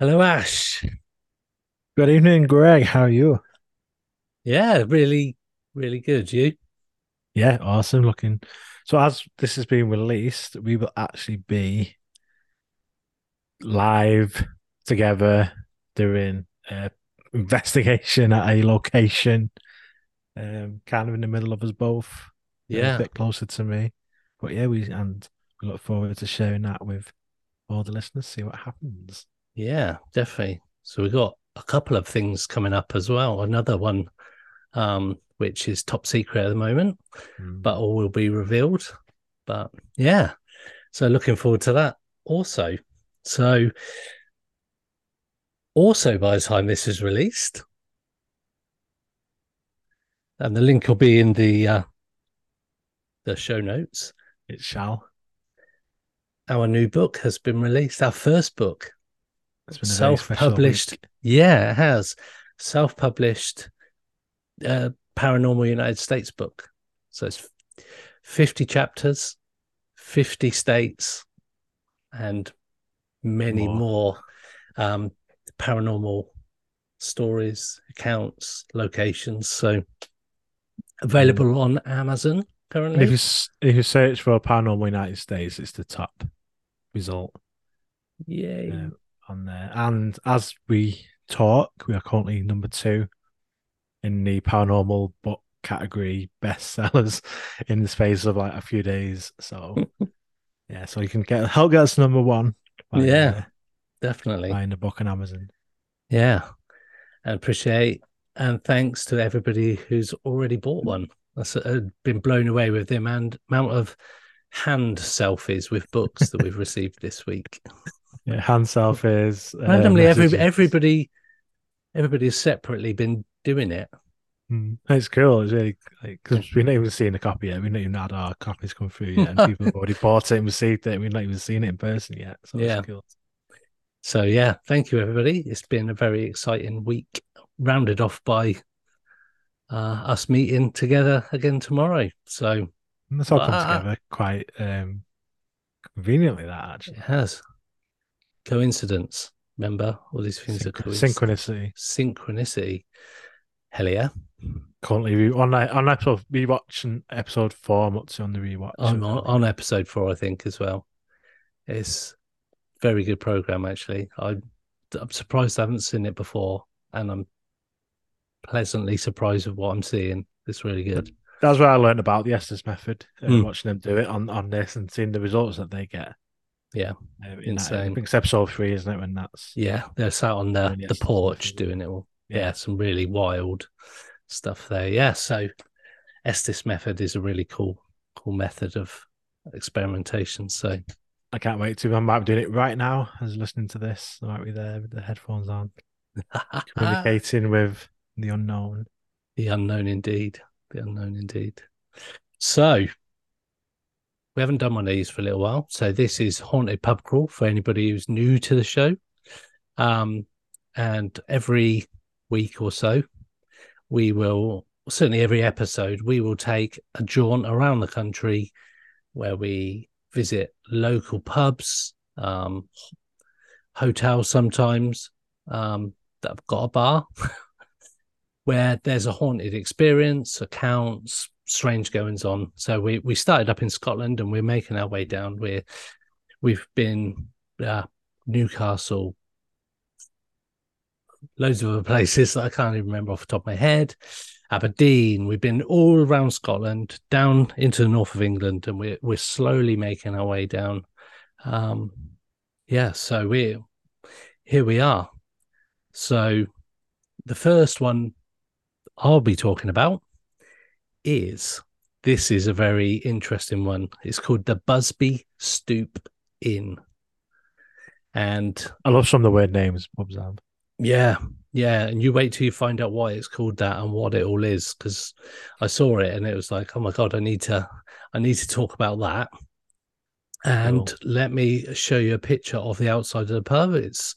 Hello, Ash. Good evening, Greg. How are you? Yeah, really, really good. You? Yeah, awesome looking. So as this is being released, we will actually be live together doing an investigation at a location, um, kind of in the middle of us both. Yeah, a bit closer to me. But yeah, we and we look forward to sharing that with all the listeners. See what happens. Yeah, definitely. So we've got a couple of things coming up as well. Another one, um, which is top secret at the moment, Mm. but all will be revealed. But yeah, so looking forward to that also. So also by the time this is released, and the link will be in the uh, the show notes. it shall. Our new book has been released. Our first book. It's been a self-published week. yeah it has self-published uh, paranormal united states book so it's 50 chapters 50 states and many More. more, um, paranormal stories accounts locations so available on amazon currently if you if you search for Paranormal United States, it's the top result yay uh, on there. And as we talk, we are currently number two in the paranormal book category bestsellers in the space of like a few days. So yeah, so you can get help get us number one. by, Yeah. uh, definitely buying the book on Amazon. Yeah. And appreciate and thanks to everybody who's already bought one. That's uh, been blown away with the amount, amount of hand selfies with books that we've received this week. Yeah, hand selfies. uh, Randomly, every everybody everybody's separately been doing it. Mm. It's cool. It's really like we're not even seen a copy yet. We've not even had our copies come through yet, and people have already bought it and received it. We've not even seen it in person yet. So Yeah. cool. So yeah, thank you everybody. It's been a very exciting week, rounded off by uh, us meeting together again tomorrow. So And that's all come together quite um conveniently. That it actually has coincidence. Remember, all these things are Synch- coincidence. synchronicity. synchronicity. Hell yeah. Currently, we on that- on episode rewatching episode four. To on the rewatch. I'm on, on episode four, I think, as well. It's very good program, actually. I, I'm surprised I haven't seen it before, and I'm pleasantly surprised with what I'm seeing. It's really good. That's where I learned about the Estes method. Uh, Mm. Watching them do it on on this and seeing the results that they get. Yeah, Uh, in that- insane. I think it's episode three, isn't it? When that's Yeah, they're sat on the, the the Estes porch method. doing it all. Yeah. Yeah. some really wild stuff there. Yeah, so Estes method is a really cool, cool method of experimentation. So I can't wait to. I might be doing it right now as listening to this. I might be there with the headphones on, communicating with the unknown. The unknown indeed. The unknown indeed. So we haven't done one of these for a little while. So this is Haunted Pub Crawl for anybody who's new to the show. Um, and every week or so, we will certainly every episode, we will take a jaunt around the country where we visit local pubs, um, hotels sometimes, um, that have got a bar where there's a haunted experience, accounts, strange goings on. So we we started up in Scotland and we're making our way down. We're we've been uh, Newcastle, loads of other places that I can't even remember off the top of my head. Aberdeen. We've been all around Scotland, down into the north of England, and we're we're slowly making our way down. Um, yeah, so we're here. We are. So the first one I'll be talking about is this is a very interesting one. It's called the Busby Stoop Inn. And I love some of the weird names pubs have. yeah, yeah, and you wait till you find out why it's called that and what it all is because I saw it and it was like, oh my god, I need to I need to talk about that. And Cool. let me show you a picture of the outside of the pub. It's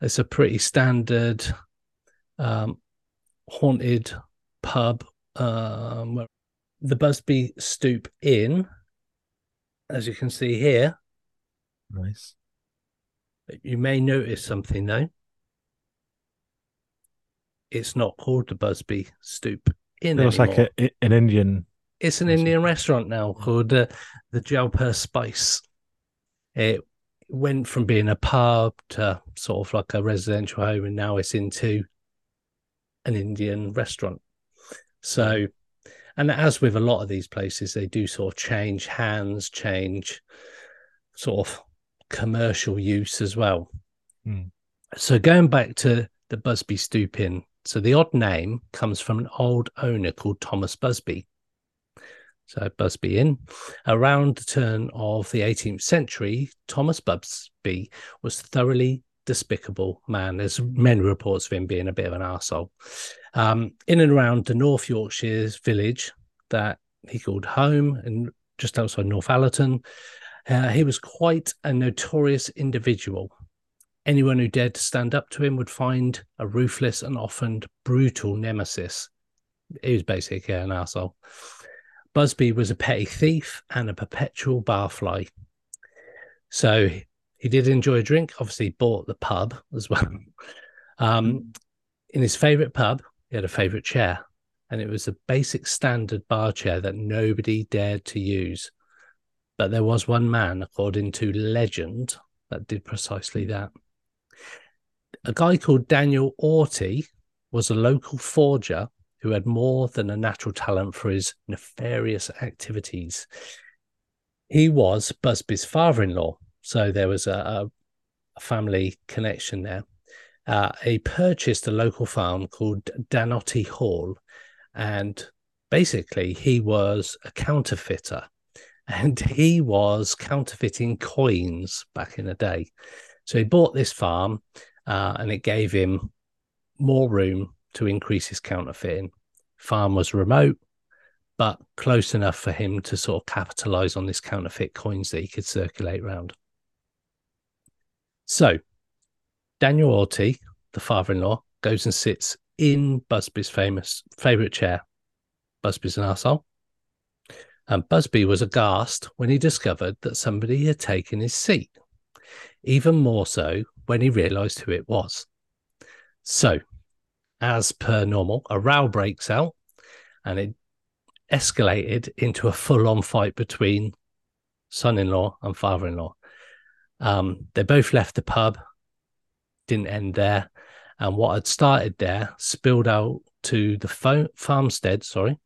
it's a pretty standard um haunted pub. Um the Busby Stoop Inn, as you can see here, Nice. you may notice something though. It's not called the Busby Stoop Inn It looks anymore. like a, an Indian. It's an. Indian restaurant now called uh, the Jaipur Spice. It went from being a pub to sort of like a residential home, and now it's into an Indian restaurant. So, and as with a lot of these places, they do sort of change hands, change sort of commercial use as well. Hmm. So, going back to the Busby Stoop Inn, so the odd name comes from an old owner called Thomas Busby. So Busby Inn. Around the turn of the 18th century, Thomas Busby was thoroughly despicable man. There's many reports of him being a bit of an arsehole. Um, in and around the North Yorkshire's village that he called home and just outside Northallerton, uh, he was quite a notorious individual. Anyone who dared to stand up to him would find a ruthless and often brutal nemesis. He was basically an arsehole. Busby was a petty thief and a perpetual barfly. So he did enjoy a drink. Obviously, he bought the pub as well. Mm-hmm. Um, mm-hmm. in his favorite pub, he had a favorite chair, and it was a basic standard bar chair that nobody dared to use. But there was one man, according to legend, that did precisely mm-hmm. that. A guy called Daniel Auty was a local forger who had more than a natural talent for his nefarious activities. He was Busby's father in law, so there was a, a, family connection there. Uh, he purchased a local farm called Danotty Hall, and basically, he was a counterfeiter and he was counterfeiting coins back in the day. So he bought this farm uh, and it gave him more room to increase his counterfeiting. Farm was remote, but close enough for him to sort of capitalize on this counterfeit coins that he could circulate around. So Daniel Auty, the father-in-law, goes and sits in Busby's famous favorite chair. Busby's an arsehole. And Busby was aghast when he discovered that somebody had taken his seat. Even more so when he realized who it was. So, as per normal, a row breaks out and it escalated into a full on fight between son in law and father in law. Um, they both left the pub, didn't end there. And what had started there spilled out to the fo- farmstead, sorry,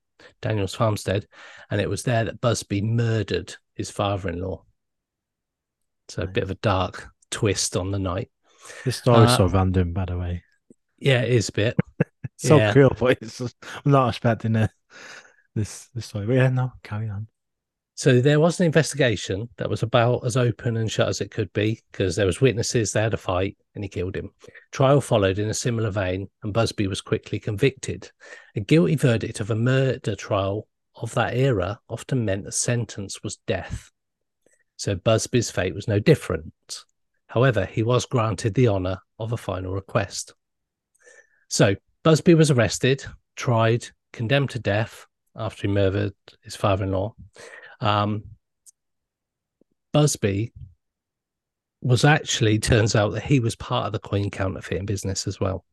Daniel's farmstead. And it was there that Busby murdered his father in law. So a bit of a dark twist on the night. This story's Uh, so random, by the way. Yeah, it is a bit. so yeah. cool, but it's just, I'm not expecting it. This this story. But yeah, no, carry on. So there was an investigation that was about as open and shut as it could be because there was witnesses, they had a fight, and he killed him. Trial followed in a similar vein, and Busby was quickly convicted. A guilty verdict of a murder trial of that era often meant the sentence was death. So Busby's fate was no different. However, he was granted the honour of a final request. So Busby was arrested, tried, condemned to death after he murdered his father-in-law. Um, Busby was actually turns out that he was part of the coin counterfeiting business as well.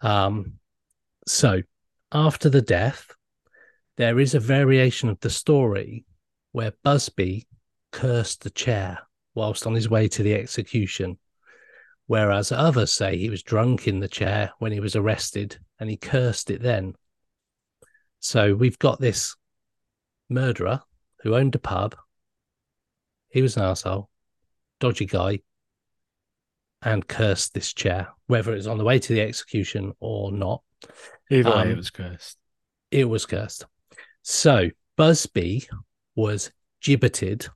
Um, so after the death, there is a variation of the story where Busby cursed the chair whilst on his way to the execution, whereas others say he was drunk in the chair when he was arrested and he cursed it then. So we've got this murderer who owned a pub. He was an asshole, dodgy guy, and cursed this chair, whether it was on the way to the execution or not. Either way, Um, it was cursed. It was cursed. So Busby was gibbeted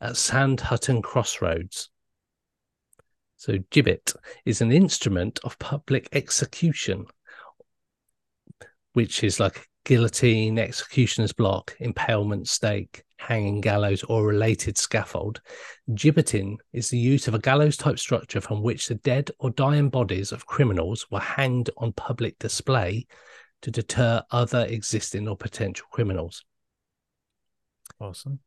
at Sand Hutton Crossroads. So gibbet is an instrument of public execution, which is like guillotine, executioner's block, impalement stake, hanging gallows, or related scaffold. Gibbeting is the use of a gallows type structure from which the dead or dying bodies of criminals were hanged on public display to deter other existing or potential criminals. Awesome.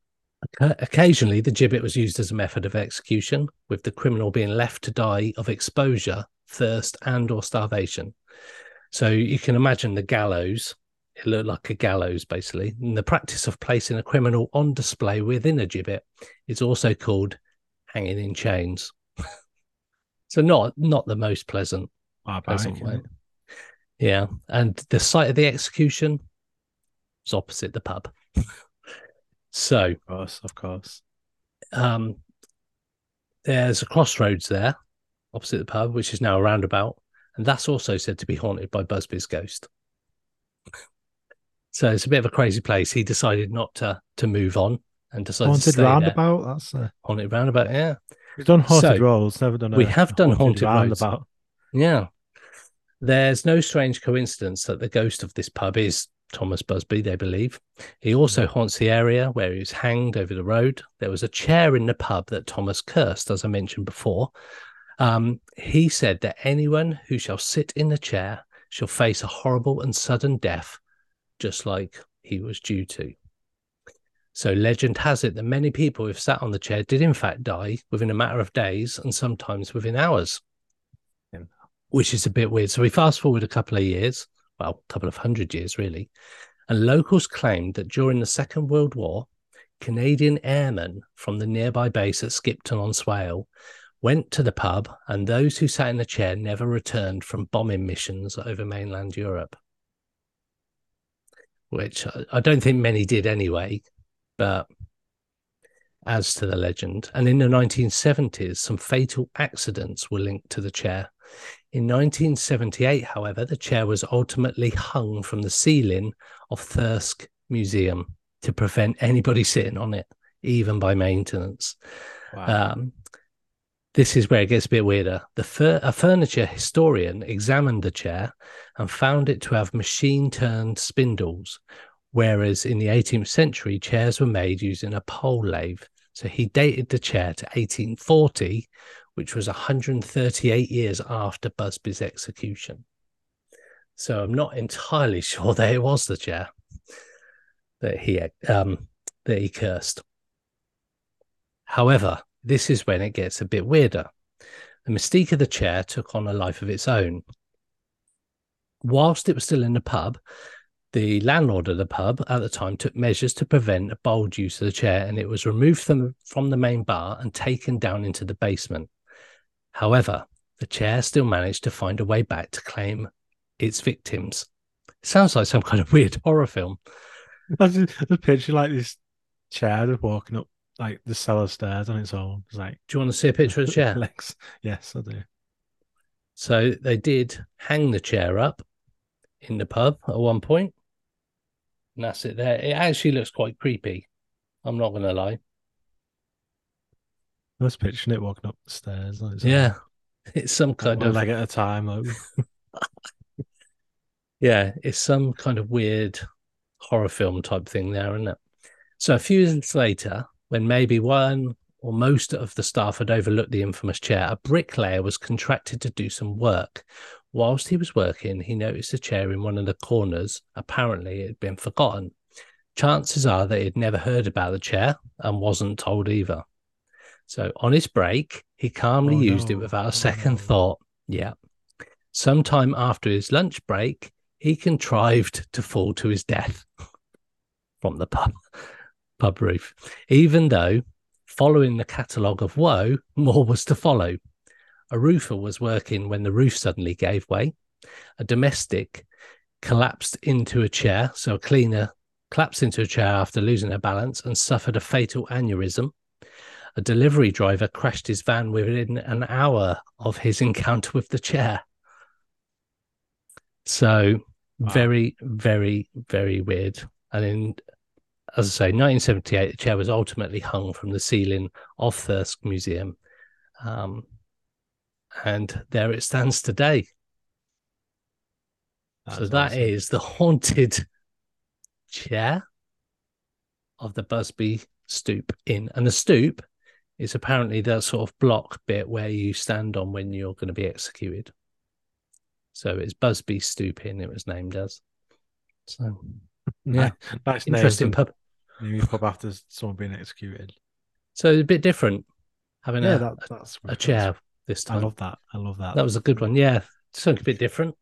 Occasionally, the gibbet was used as a method of execution, with the criminal being left to die of exposure, thirst, and or starvation. So you can imagine the gallows. It looked like a gallows, basically. And the practice of placing a criminal on display within a gibbet is also called hanging in chains. so not not the most pleasant, pleasant way. Yeah, and the site of the execution was opposite the pub. so, of course, of course. Um, there's a crossroads there, opposite the pub, which is now a roundabout, and that's also said to be haunted by Busby's ghost. So it's a bit of a crazy place. He decided not to to move on and decided haunted to stay roundabout. There. That's a... haunted roundabout. Yeah, we've done haunted So, roads. Never done. A, we have done haunted roads. roundabout. Yeah. There's no strange coincidence that the ghost of this pub is Thomas Busby, they believe. He also haunts the area where he was hanged over the road. There was a chair in the pub that Thomas cursed, as I mentioned before. Um, he said that anyone who shall sit in the chair shall face a horrible and sudden death, just like he was due to. So, legend has it that many people who've sat on the chair did, in fact, die within a matter of days and sometimes within hours which is a bit weird. So we fast forward a couple of years, well, a couple of hundred years really, and locals claimed that during the Second World War, Canadian airmen from the nearby base at Skipton on Swale went to the pub, and those who sat in the chair never returned from bombing missions over mainland Europe. Which I don't think many did anyway, but adds to the legend. And in the 1970s, some fatal accidents were linked to the chair. In 1978, however, the chair was ultimately hung from the ceiling of Thirsk Museum to prevent anybody sitting on it, even by maintenance. Wow. Um, this is where it gets a bit weirder. The fur- a furniture historian examined the chair and found it to have machine turned spindles, whereas in the 18th century, chairs were made using a pole lathe. So he dated the chair to 1840, which was 138 years after Busby's execution. So I'm not entirely sure that it was the chair that he um, that he cursed. However, this is when it gets a bit weirder. The mystique of the chair took on a life of its own. Whilst it was still in the pub, the landlord of the pub at the time took measures to prevent a bold use of the chair and it was removed from, from the main bar and taken down into the basement. However, the chair still managed to find a way back to claim its victims. Sounds like some kind of weird horror film. I just, picture like this chair just walking up like the cellar stairs on its own. It's like Do you want to see a picture of the chair? legs. Yes, I do. So they did hang the chair up in the pub at one point. And that's it there. It actually looks quite creepy. I'm not going to lie. I was picturing it walking up the stairs. Own. Yeah. It's some kind one of leg at a time. Like, yeah, it's some kind of weird horror film type thing there, isn't it? So a few years later, when maybe one or most of the staff had overlooked the infamous chair, a bricklayer was contracted to do some work. Whilst he was working, he noticed a chair in one of the corners. Apparently, it had been forgotten. Chances are that he'd never heard about the chair and wasn't told either. So on his break, he calmly Oh, used it without a Oh, second no. thought. Yeah. Sometime after his lunch break, he contrived to fall to his death from the pub pub roof. Even though, following the catalogue of woe, more was to follow. A roofer was working when the roof suddenly gave way. A domestic collapsed into a chair, so a cleaner collapsed into a chair after losing her balance and suffered a fatal aneurysm. A delivery driver crashed his van within an hour of his encounter with the chair. So, Wow. very, very, very weird. And in, as I say, 1978, the chair was ultimately hung from the ceiling of Thirsk Museum. Um, and there it stands today. so that awesome. is the haunted chair of the Busby Stoop Inn. And the stoop is apparently that sort of block bit where you stand on when you're going to be executed. So it's Busby Stoop Inn, it was named as. So yeah, nice interesting pub. Maybe pub after someone being executed. So a bit different having Yeah, a, that, that's a chair this I love that. I love that. that was a good one. Yeah, something a bit different.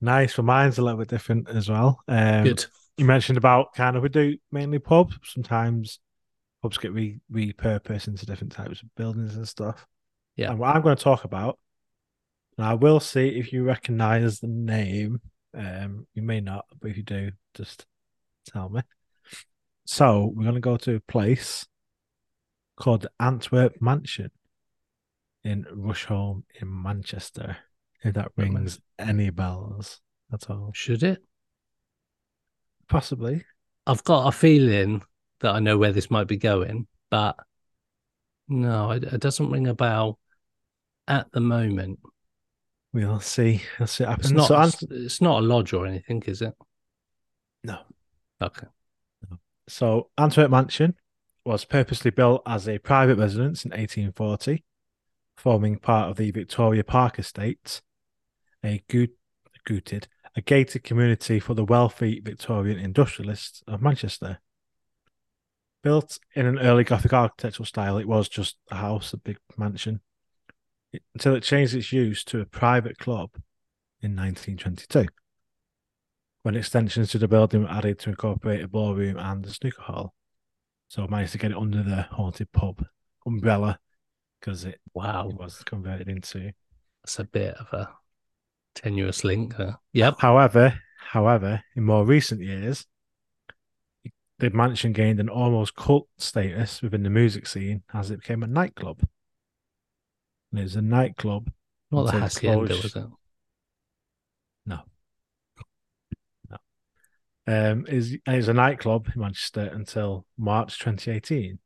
nice. Well, mine's a little bit different as well. Um, Good. You mentioned about kind of we do mainly pubs. Sometimes pubs get re repurposed into different types of buildings and stuff. Yeah. And what I'm going to talk about, and I will see if you recognize the name. Um, you may not, but if you do, just tell me. So we're going to go to a place called Antwerp Mansion in Rusholme in Manchester. If that rings any bells at all, Should it? possibly. I've got a feeling that I know where this might be going, but no, it, it doesn't ring a bell at the moment. We'll see. We'll see what happens. It's not. So it's, it's not a lodge or anything, is it? No. Okay. So Antwerp Mansion was purposely built as a private residence in 1840, forming part of the Victoria Park Estate, a good, gooted, a gated community for the wealthy Victorian industrialists of Manchester. Built in an early Gothic architectural style, it was just a house, a big mansion, until it changed its use to a private club in 1922 when extensions to the building were added to incorporate a ballroom and a snooker hall. So I managed to get it under the haunted pub umbrella because it, Wow, it was converted into. that's a bit of a tenuous link. There. Yep. However, however, in more recent years, the mansion gained an almost cult status within the music scene as it became a nightclub. And it was a nightclub. Not the hacienda, was it? Um, is it was a nightclub in Manchester until March 2018.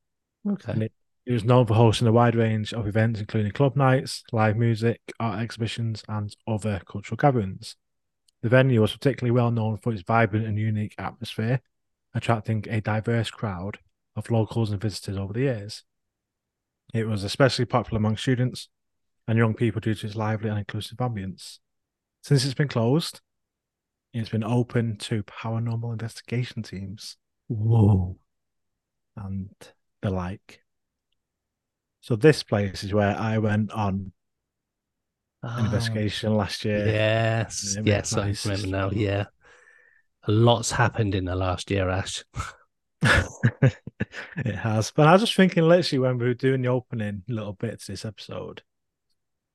Okay. And it, it was known for hosting a wide range of events, including club nights, live music, art exhibitions, and other cultural gatherings. The venue was particularly well known for its vibrant and unique atmosphere, attracting a diverse crowd of locals and visitors over the years. It was especially popular among students and young people due to its lively and inclusive ambience. Since it's been closed, it's been open to paranormal investigation teams Whoa. and the like. So this place is where I went on an Ah, investigation last year. Yes. Yeah, yes, I remember now. Yeah. A lot's happened in the last year, Ash. it has. But I was just thinking literally when we were doing the opening little bits this episode,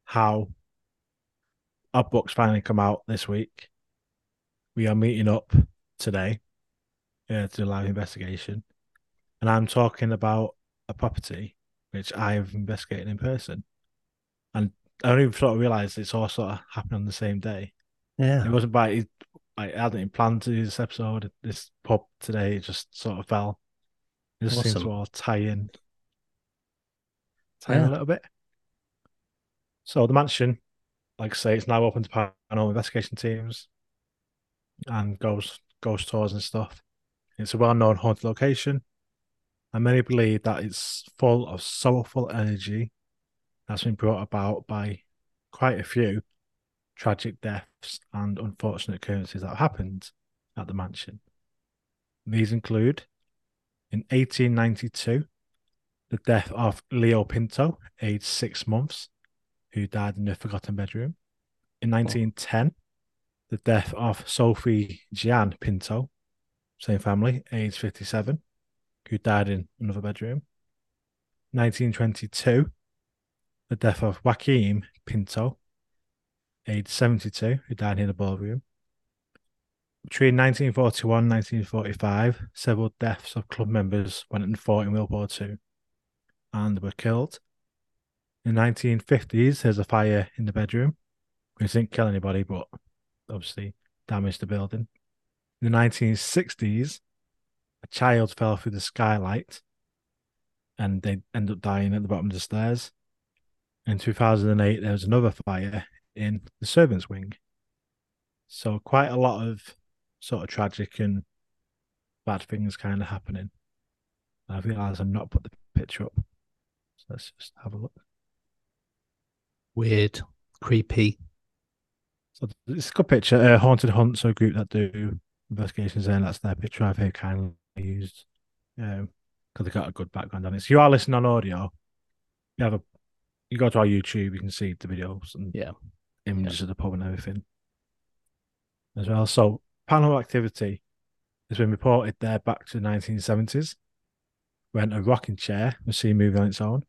how our books finally come out this week. We are meeting up today uh, to do a live investigation. And I'm talking about a property which I've investigated in person. And I don't even sort of realize it's all sort of happened on the same day. Yeah. It wasn't by I hadn't even planned to do this episode, this pub today. It just sort of fell. It just seems to all tie in, tie in a little bit. So the mansion, like I say, it's now open to paranormal investigation teams and ghost ghost tours and stuff. It's a well-known haunted location, and many believe that it's full of soulful energy that's been brought about by quite a few tragic deaths and unfortunate occurrences that happened at the mansion. These include in 1892, the death of Leo Pinto, aged six months, who died in the forgotten bedroom. In 1910, the death of Sophie Jeanne Pinto, same family, aged 57, who died in another bedroom. 1922, the death of Joaquim Pinto, aged 72, who died in the ballroom. Between 1941 and 1945, several deaths of club members went and fought in World War II and were killed. In the 1950s, there's a fire in the bedroom, which didn't kill anybody, but obviously damaged the building. In the 1960s, a child fell through the skylight and they end up dying at the bottom of the stairs. In 2008, there was another fire in the servants' wing. So, quite a lot of sort of tragic and bad things kind of happening. I realize I've not put the picture up. So, let's just have a look. Weird, creepy. So it's a good picture. Uh, Haunted Hunts so a group that do investigations, there, and that's their picture I've very kindly used. Um, because they got a good background on it. So you are listening on audio. You have a you go to our YouTube, you can see the videos and Yeah. Images of the pub and everything as well. So paranormal activity has been reported there back to the 1970s when a rocking chair was seen moving on its own.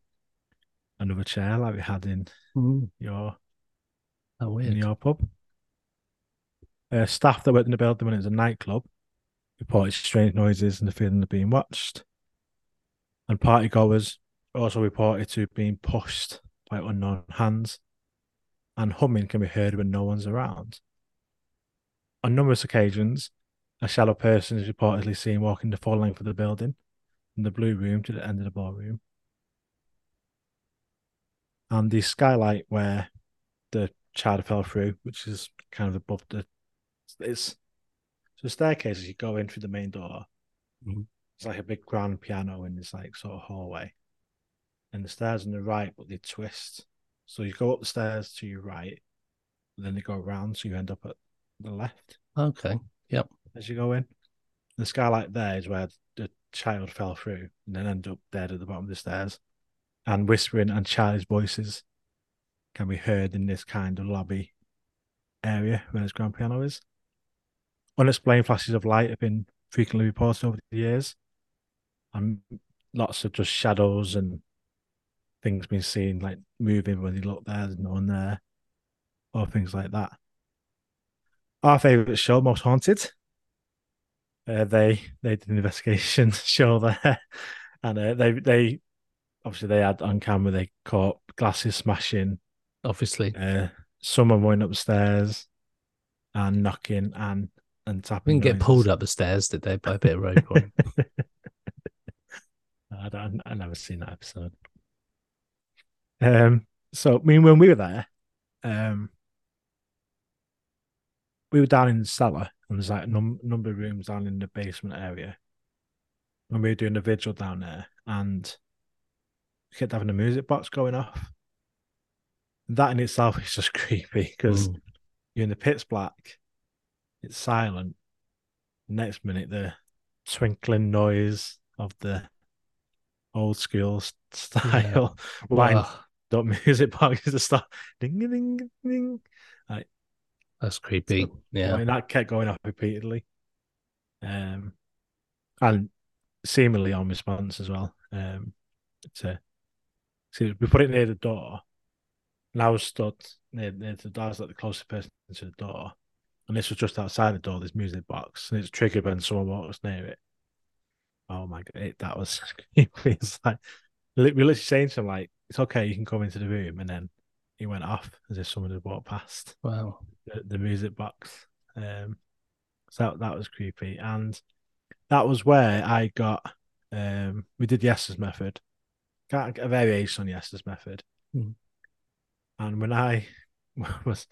Another chair like we had in your Oh, in your pub. Uh, staff that worked in the building when it was a nightclub reported strange noises and the feeling of being watched. And party goers also reported to being pushed by unknown hands. And humming can be heard when no one's around. On numerous occasions, a shadow person is reportedly seen walking the full length of the building from the blue room to the end of the ballroom. And the skylight where the child fell through, which is kind of above the it's so the staircase as you go in through the main door. Mhm. It's like a big grand piano in this like sort of hallway. And the stairs on the right, but they twist. So you go up the stairs to your right, and then they go around, so you end up at the left Okay. Yep. As you go in. The skylight there is where the child fell through and then ended up dead at the bottom of the stairs. And whispering and childish voices can be heard in this kind of lobby area where this grand piano is. Unexplained flashes of light have been frequently reported over the years, and lots of just shadows and things being seen like moving when you look there, there's no one there, or things like that. Our favourite show, Most Haunted. Uh, they they did an investigation show there, and uh, they they obviously they had on camera they caught glasses smashing, Obviously. uh, someone going upstairs and knocking and and We tapping. didn't get pulled up the stairs, did they, by a bit of road going? I don't, I never seen that episode. Um, so I mean, when we were there, um, we were down in the cellar, and there's like a num- number of rooms down in the basement area. When we were doing the vigil down there, and we kept having the music box going off. That in itself is just creepy because Mm. you're in the pit's black, it's silent. Next minute, the twinkling noise of the old school style Ugh, up music box to start ding ding ding ding. that's creepy. So, yeah. I mean, that kept going off repeatedly. Um, and seemingly on response as well. Um, to see, we put it near the door, and I was stood near, near the door, I was like the closest person to the door, and this was just outside the door. This music box, and it's triggered when someone walks near it. Oh my god, it, that was creepy. It's like literally saying to him like, "It's okay, you can come into the room," and then he went off as if someone had walked past Wow. the, the music box. Um, so that, that was creepy, and that was where I got. Um, we did Estes method, got a variation on Estes method, Mhm. and when I was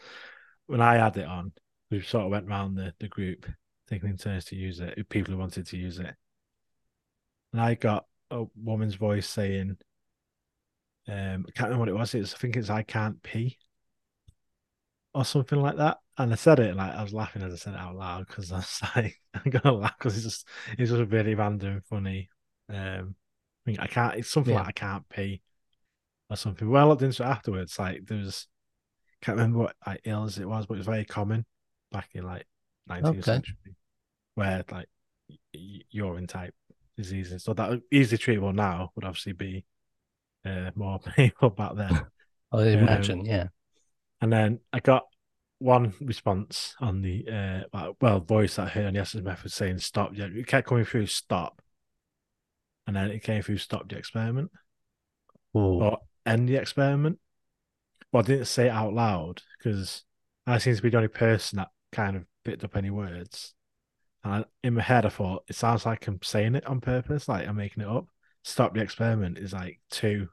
when I had it on, we sort of went round the, the group taking turns to use it. People who wanted to use it, and I got a woman's voice saying, um, I can't remember what it was. It's I think it's I can't pee or something like that. And I said it like I was laughing as I said it out loud because I was like, I'm gonna laugh because it's just it's just really random and funny. Um, I think I can't. It's something Yeah. like I can't pee or something. Well, I looked into it afterwards. Like there was, can't remember what like illness it was, but it was very common back in like 19th Okay. century, where like urine type diseases. So that easily treatable now would obviously be uh, more painful back then. I imagine, yeah. And then I got one response on the uh well voice that I heard on the yesterday's method saying stop. Yeah, it kept coming through stop. And then it came through stop the experiment Oh, or end the experiment. But I didn't say it out loud because I seem to be the only person that kind of picked up any words. And in my head, I thought it sounds like I'm saying it on purpose, like I'm making it up. Stop the experiment is like too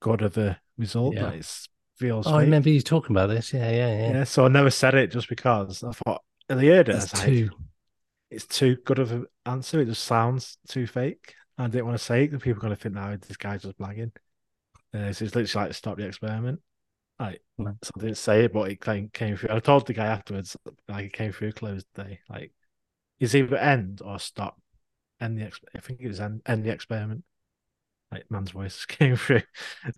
good of a result. Yeah. Like it feels. oh I remember you talking about this. Yeah, yeah, yeah. Yeah, so I never said it just because I thought and I heard it. I That's was like, too. it's too good of an answer. It just sounds too fake. I didn't want to say it because people are going to think now this guy's just blagging. Uh, so it's literally like stop the experiment. Like, so I didn't say it, but it came, came through. I told the guy afterwards, like, it came through closed day. Like, it's either end or stop. End the, I think it was end, end the experiment. Like, man's voice came through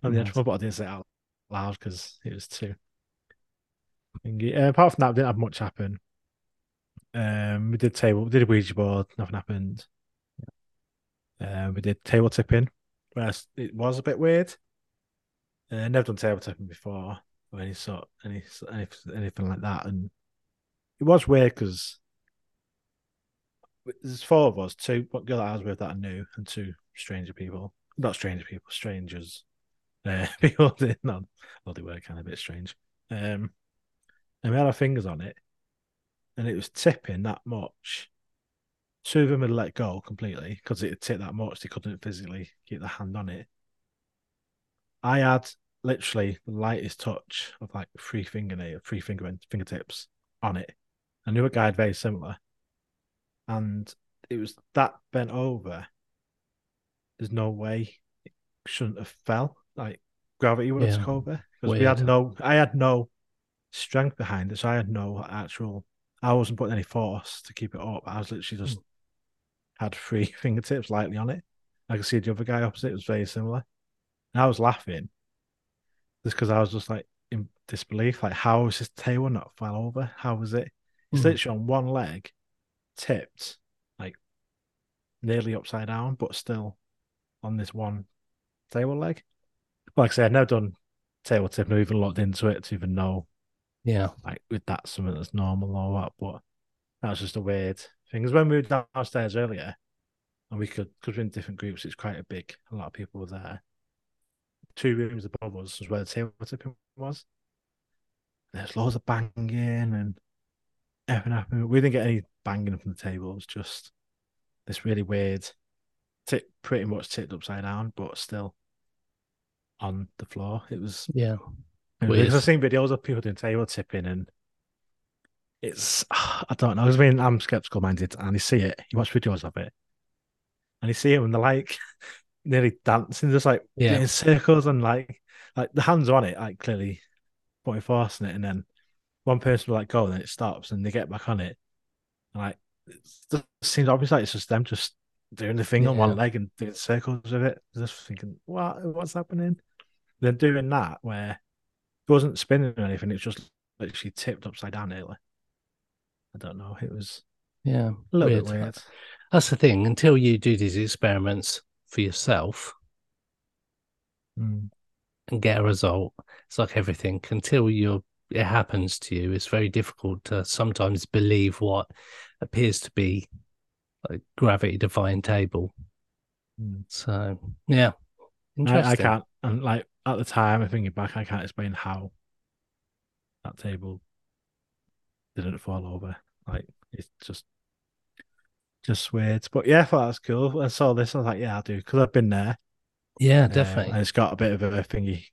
on the actual, but I didn't say it out loud because it was too. thingy. Uh, apart from that, didn't have much happen. Um, we did table, we did a Ouija board, nothing happened. Um, we did table tipping, where it was a bit weird. Uh, never done table tipping before, or any sort, any, any anything like that, and it was weird because there's four of us, two one girl I was with that I knew, and two stranger people, not stranger people, strangers. Uh, people did not, well, they were kind of a bit strange. Um, and we had our fingers on it, and it was tipping that much. Two of them had let go completely because it had tipped that much they couldn't physically keep their hand on it. I had literally the lightest touch of like three fingernail, three finger fingertips on it. I knew a guy had very similar, and it was that bent over. There's no way it shouldn't have fell. Like gravity would have Yeah. took over because we had no. I had no strength behind it, so I had no actual. I wasn't putting any force to keep it up. I was literally just had three fingertips lightly on it. I could see the other guy opposite was very similar. And I was laughing just because I was just like in disbelief. Like, how was his table not fell over? How was it? It's Hmm. literally on one leg, tipped, like nearly upside down, but still on this one table leg. Like I said, I've never done table tipping or even looked into it to even know Yeah. like with that something that's normal or what. But that was just a weird thing. Because when we were downstairs earlier, and we could because we're in different groups, it's quite a big. A lot of people were there. Two rooms above us was where the table tipping was. There's loads of banging and everything happening. We didn't get any banging from the table. It was just this really weird tip, pretty much tipped upside down, but still on the floor. It was Yeah. and Weird. Because I've seen videos of people doing table tipping, and it's I don't know. I mean, I'm skeptical minded, and you see it, you watch videos of it, and you see it when they're like nearly dancing, just like Yeah. in circles, and like like the hands are on it, like clearly putting force in it, and then one person will like go, and then it stops, and they get back on it, and like it seems obvious like it's just them just doing the thing on one leg and doing circles with it. Just thinking, what what's happening? They're doing that where it wasn't spinning or anything, it's just literally tipped upside down nearly. I don't know. It was Yeah. a little Weird. bit weird. That's the thing. Until you do these experiments for yourself Mm. and get a result, it's like everything. Until you're it happens to you, it's very difficult to sometimes believe what appears to be a gravity defying table. Mm. So yeah. I, Interesting. I can't, and like at the time, I thinking back, I can't explain how that table didn't fall over. Like it's just, just weird. But yeah, I thought that's cool. I saw this, I was like, yeah, I'll do because I've been there. Yeah, Um, definitely. and it's got a bit of a thingy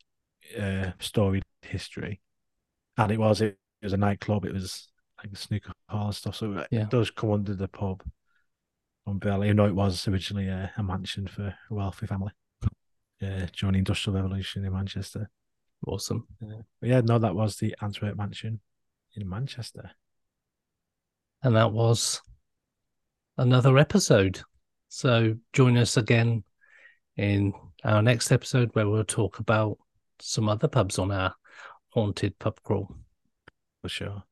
uh, storied history. And it was it, it was a nightclub. It was like snooker hall and stuff. So it Yeah. does come under the pub umbrella, even though it was originally a, a mansion for a wealthy family. Uh, during the Industrial Revolution in Manchester. Awesome. Uh, but yeah, no, that was the Antwerp Mansion in Manchester. And that was another episode. So join us again in our next episode where we'll talk about some other pubs on our haunted pub crawl. For sure.